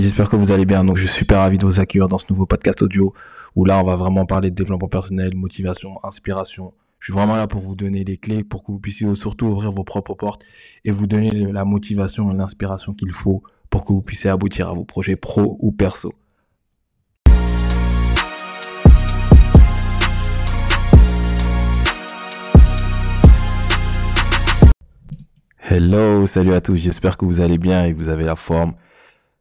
j'espère que vous allez bien. Donc je suis super ravi de vous accueillir dans ce nouveau podcast audio où là on va vraiment parler de développement personnel, motivation, inspiration. Je suis vraiment là pour vous donner les clés pour que vous puissiez surtout ouvrir vos propres portes et vous donner la motivation et l'inspiration qu'il faut pour que vous puissiez aboutir à vos projets pro ou perso. Hello, salut à tous, j'espère que vous allez bien et que vous avez la forme.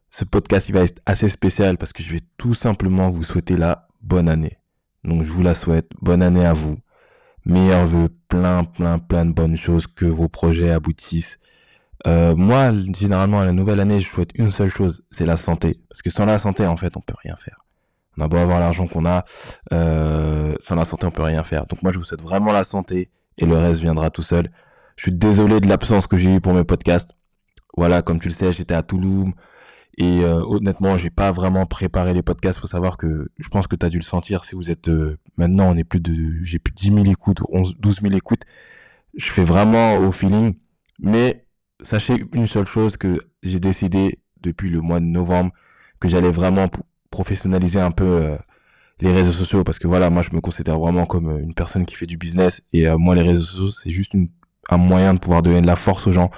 Ce podcast va être assez spécial parce que je vais tout simplement vous souhaiter la bonne année. Donc je vous la souhaite, bonne année à vous. Meilleurs vœux, plein, plein, plein de bonnes choses, que vos projets aboutissent. Euh, moi, généralement, à la nouvelle année, je souhaite une seule chose, c'est la santé. Parce que sans la santé, en fait, on peut rien faire. On a beau avoir l'argent qu'on a, euh, sans la santé, on peut rien faire. Donc moi, je vous souhaite vraiment la santé et le reste viendra tout seul. Je suis désolé de l'absence que j'ai eu pour mes podcasts. Voilà, comme tu le sais, j'étais à Toulouse et euh, honnêtement, j'ai pas vraiment préparé les podcasts. Faut savoir que je pense que tu as dû le sentir si vous êtes euh, maintenant on est plus de j'ai plus de 10 000 écoutes, 11 12 000 écoutes. Je fais vraiment au feeling, mais sachez une seule chose que j'ai décidé depuis le mois de novembre que j'allais vraiment professionnaliser un peu euh, les réseaux sociaux parce que voilà, moi je me considère vraiment comme une personne qui fait du business et moi les réseaux sociaux c'est juste un moyen de pouvoir donner de la force aux gens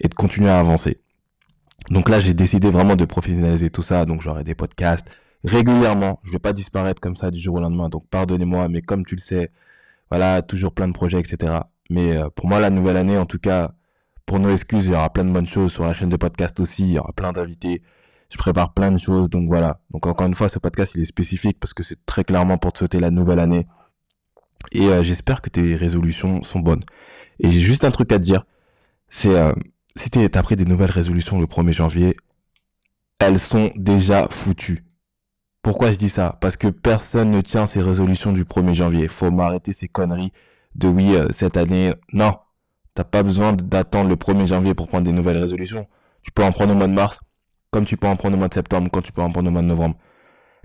et de continuer à avancer. Donc là, j'ai décidé vraiment de professionnaliser tout ça. Donc j'aurai des podcasts régulièrement. Je vais pas disparaître comme ça du jour au lendemain. Donc pardonnez-moi, mais comme tu le sais, voilà, toujours plein de projets, etc. Mais euh, pour moi, la nouvelle année, en tout cas, pour nos excuses, il y aura plein de bonnes choses sur la chaîne de podcast aussi. Il y aura plein d'invités. Je prépare plein de choses. Donc voilà. Donc encore une fois, ce podcast, il est spécifique parce que c'est très clairement pour te souhaiter la nouvelle année. Et euh, j'espère que tes résolutions sont bonnes. Et j'ai juste un truc à te dire. C'est, euh, si t'as pris des nouvelles résolutions le 1er janvier, elles sont déjà foutues. Pourquoi je dis ça? Parce que personne ne tient ses résolutions du 1er janvier. Faut m'arrêter ces conneries de oui, euh, cette année. Non. T'as pas besoin d'attendre le 1er janvier pour prendre des nouvelles résolutions. Tu peux en prendre au mois de mars, comme tu peux en prendre au mois de septembre, comme tu peux en prendre au mois de novembre.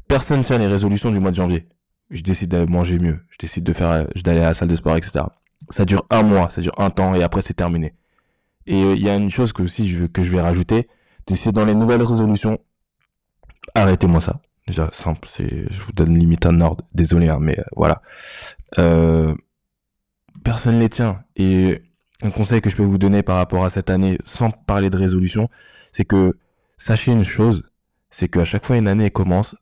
Personne tient les résolutions du mois de janvier je décide de manger mieux, je décide de faire, d'aller à la salle de sport, etc. Ça dure un mois, ça dure un temps et après c'est terminé. Et euh, il y a une chose que aussi je, que je vais rajouter, c'est dans les nouvelles résolutions, arrêtez-moi ça. Déjà simple, c'est, je vous donne limite un ordre, désolé, hein, mais euh, voilà. Euh, personne les tient. Et un conseil que je peux vous donner par rapport à cette année, sans parler de résolution, c'est que sachez une chose, c'est qu'à chaque fois une année commence,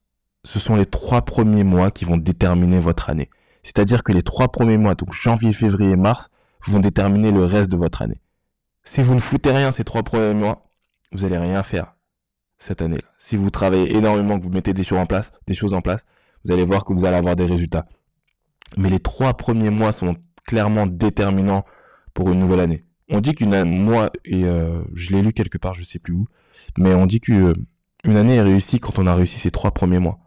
ce sont les trois premiers mois qui vont déterminer votre année. C'est-à-dire que les trois premiers mois, donc janvier, février, mars, vont déterminer le reste de votre année. Si vous ne foutez rien ces trois premiers mois, vous allez rien faire cette année-là. Si vous travaillez énormément, que vous mettez des choses en place, des choses en place, vous allez voir que vous allez avoir des résultats. Mais les trois premiers mois sont clairement déterminants pour une nouvelle année. On dit qu'une année, moi, et euh, je l'ai lu quelque part, je sais plus où, mais on dit qu'une euh, année est réussie quand on a réussi ces trois premiers mois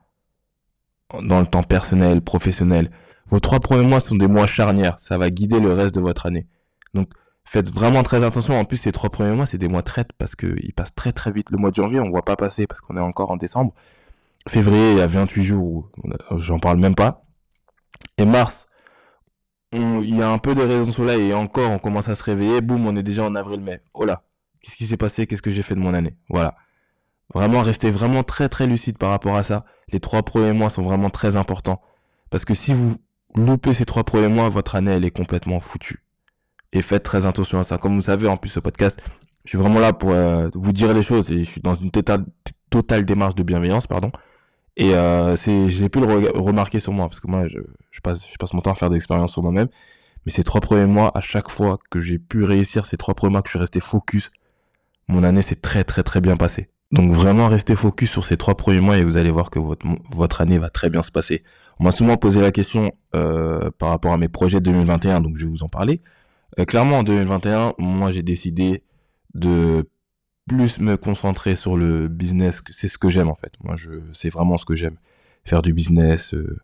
dans le temps personnel, professionnel. Vos trois premiers mois sont des mois charnières. Ça va guider le reste de votre année. Donc, faites vraiment très attention. En plus, ces trois premiers mois, c'est des mois traites parce qu'ils passent très très vite. Le mois de janvier, on voit pas passer parce qu'on est encore en décembre. Février, il y a 28 jours j'en parle même pas. Et mars, il y a un peu de rayon de soleil et encore, on commence à se réveiller. Boum, on est déjà en avril-mai. Oh là, qu'est-ce qui s'est passé? Qu'est-ce que j'ai fait de mon année? Voilà. Vraiment, restez vraiment très très lucide par rapport à ça. Les trois premiers mois sont vraiment très importants. Parce que si vous loupez ces trois premiers mois, votre année, elle est complètement foutue. Et faites très attention à ça. Comme vous savez, en plus, ce podcast, je suis vraiment là pour euh, vous dire les choses et je suis dans une totale, démarche de bienveillance, pardon. Et euh, c'est, j'ai pu le remarquer sur moi parce que moi, je, je, passe, je passe mon temps à faire des expériences sur moi-même. Mais ces trois premiers mois, à chaque fois que j'ai pu réussir ces trois premiers mois, que je suis resté focus, mon année s'est très très très bien passée. Donc vraiment restez focus sur ces trois premiers mois et vous allez voir que votre, votre année va très bien se passer. On m'a souvent posé la question euh, par rapport à mes projets 2021, donc je vais vous en parler. Euh, clairement en 2021, moi j'ai décidé de plus me concentrer sur le business, c'est ce que j'aime en fait. Moi je c'est vraiment ce que j'aime. Faire du business, euh,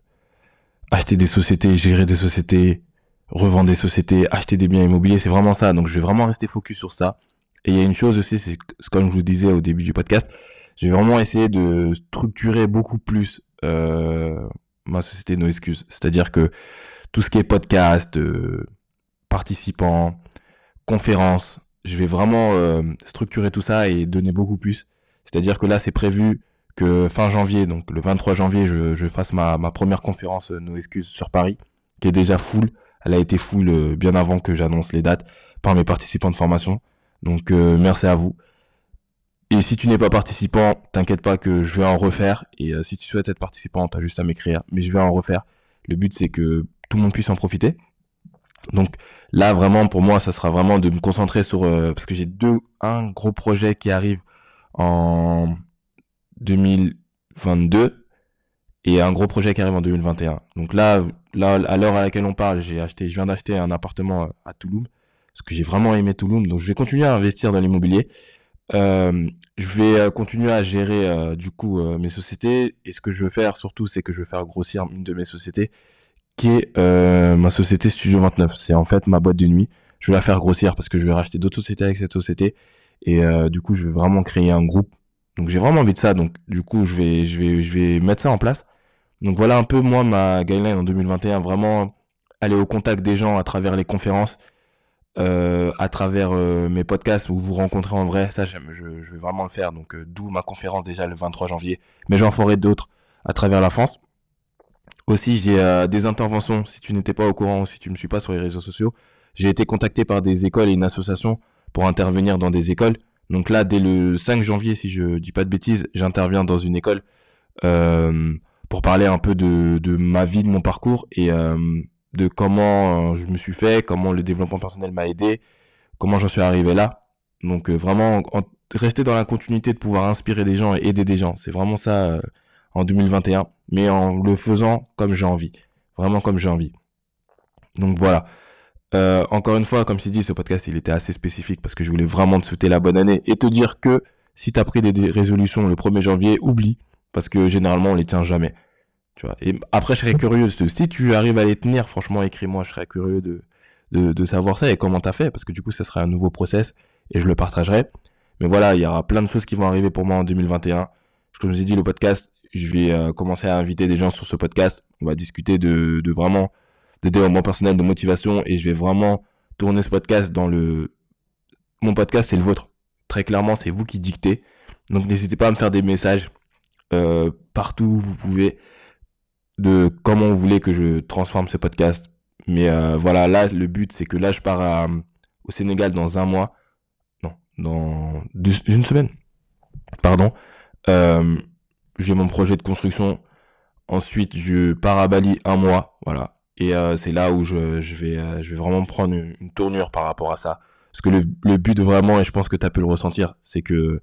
acheter des sociétés, gérer des sociétés, revendre des sociétés, acheter des biens immobiliers, c'est vraiment ça. Donc je vais vraiment rester focus sur ça. Et il y a une chose aussi, c'est comme je vous disais au début du podcast, j'ai vraiment essayé de structurer beaucoup plus euh, ma société No Excuses. C'est-à-dire que tout ce qui est podcast, participants, conférences, je vais vraiment euh, structurer tout ça et donner beaucoup plus. C'est-à-dire que là, c'est prévu que fin janvier, donc le 23 janvier, je, je fasse ma, ma première conférence euh, No Excuses sur Paris, qui est déjà full. Elle a été full euh, bien avant que j'annonce les dates par mes participants de formation. Donc euh, merci à vous. Et si tu n'es pas participant, t'inquiète pas que je vais en refaire. Et si tu souhaites être participant, t'as juste à m'écrire. Mais je vais en refaire. Le but c'est que tout le monde puisse en profiter. Donc là vraiment pour moi ça sera vraiment de me concentrer sur parce que j'ai deux un gros projet qui arrive en 2022 et un gros projet qui arrive en 2021. Donc là, là à l'heure à laquelle on parle, j'ai acheté, je viens d'acheter un appartement à Toulouse parce que j'ai vraiment aimé Toulouse. Donc je vais continuer à investir dans l'immobilier. Euh, je vais euh, continuer à gérer euh, du coup euh, mes sociétés et ce que je veux faire surtout c'est que je veux faire grossir une de mes sociétés qui est ma société Studio 29 c'est en fait ma boîte de nuit je vais la faire grossir parce que je vais racheter d'autres sociétés avec cette société et du coup je vais vraiment créer un groupe donc j'ai vraiment envie de ça. Donc du coup, je vais, je vais, je vais mettre ça en place. Donc voilà un peu moi ma guideline en 2021, vraiment aller au contact des gens à travers les conférences, euh, à travers euh, mes podcasts où vous rencontrez en vrai. Ça, je, je vais vraiment le faire. Donc euh, d'où ma conférence déjà le 23 janvier. Mais j'en ferai d'autres à travers la France. Aussi, j'ai des interventions. Si tu n'étais pas au courant ou si tu me suis pas sur les réseaux sociaux, j'ai été contacté par des écoles et une association pour intervenir dans des écoles. Donc là, dès le 5 janvier, si je dis pas de bêtises, j'interviens dans une école euh, pour parler un peu de, de ma vie, de mon parcours et euh, de comment euh, je me suis fait, comment le développement personnel m'a aidé, comment j'en suis arrivé là. Donc vraiment, rester dans la continuité de pouvoir inspirer des gens et aider des gens. C'est vraiment ça en 2021, mais en le faisant comme j'ai envie. Vraiment comme j'ai envie. Donc voilà. Euh, encore une fois, comme je dit, ce podcast, il était assez spécifique parce que je voulais vraiment te souhaiter la bonne année et te dire que si tu as pris des, résolutions le 1er janvier, oublie parce que généralement, on les tient jamais. Tu vois? Et après, je serais curieux. Si tu arrives à les tenir, franchement, écris-moi. Je serais curieux de, de, savoir ça et comment t'as fait parce que du coup, ça sera un nouveau process et je le partagerai. Mais voilà, il y aura plein de choses qui vont arriver pour moi en 2021. Comme je vous ai dit, le podcast, je vais euh, commencer à inviter des gens sur ce podcast. On va discuter de, vraiment de développement personnel, de motivation, et je vais vraiment tourner ce podcast dans le... Mon podcast, c'est le vôtre. Très clairement, c'est vous qui dictez. Donc n'hésitez pas à me faire des messages euh, partout où vous pouvez de comment vous voulez que je transforme ce podcast. Mais euh, voilà, là, le but, c'est que là, je pars au Sénégal dans un mois. Non, dans une semaine. Pardon. J'ai mon projet de construction. Ensuite, je pars à Bali un mois. Voilà. Et euh, c'est là où je, je vais, euh, je vais vraiment prendre une, tournure par rapport à ça. Parce que le, le but vraiment, et je pense que tu as pu le ressentir, c'est que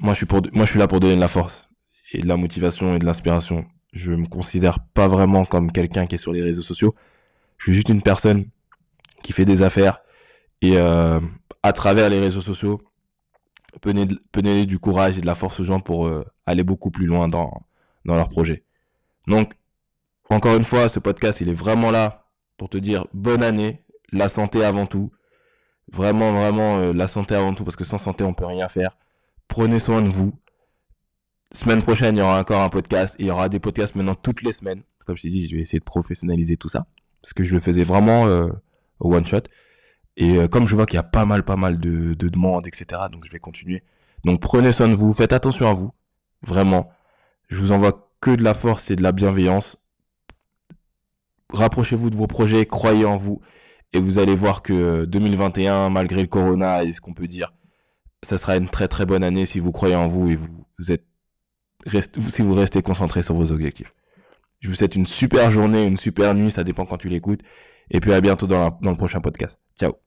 moi je, suis pour, moi je suis là pour donner de la force et de la motivation et de l'inspiration. Je me considère pas vraiment comme quelqu'un qui est sur les réseaux sociaux. Je suis juste une personne qui fait des affaires et euh, à travers les réseaux sociaux peut du courage et de la force aux gens pour euh, aller beaucoup plus loin dans, dans leur projet. Donc encore une fois, ce podcast, il est vraiment là pour te dire bonne année, la santé avant tout. Vraiment, vraiment, euh, la santé avant tout, parce que sans santé, on peut rien faire. Prenez soin de vous. Semaine prochaine, il y aura encore un podcast. il y aura des podcasts maintenant toutes les semaines. Comme je t'ai dit, je vais essayer de professionnaliser tout ça. Parce que je le faisais vraiment euh, au one shot. Et euh, comme je vois qu'il y a pas mal, pas mal de, de demandes, etc. Donc je vais continuer. Donc prenez soin de vous. Faites attention à vous. Vraiment. Je vous envoie que de la force et de la bienveillance rapprochez-vous de vos projets, croyez en vous, et vous allez voir que 2021, malgré le corona et ce qu'on peut dire, ça sera une très très bonne année si vous croyez en vous et vous êtes si vous restez concentré sur vos objectifs. Je vous souhaite une super journée, une super nuit, ça dépend quand tu l'écoutes. Et puis à bientôt dans le prochain podcast. Ciao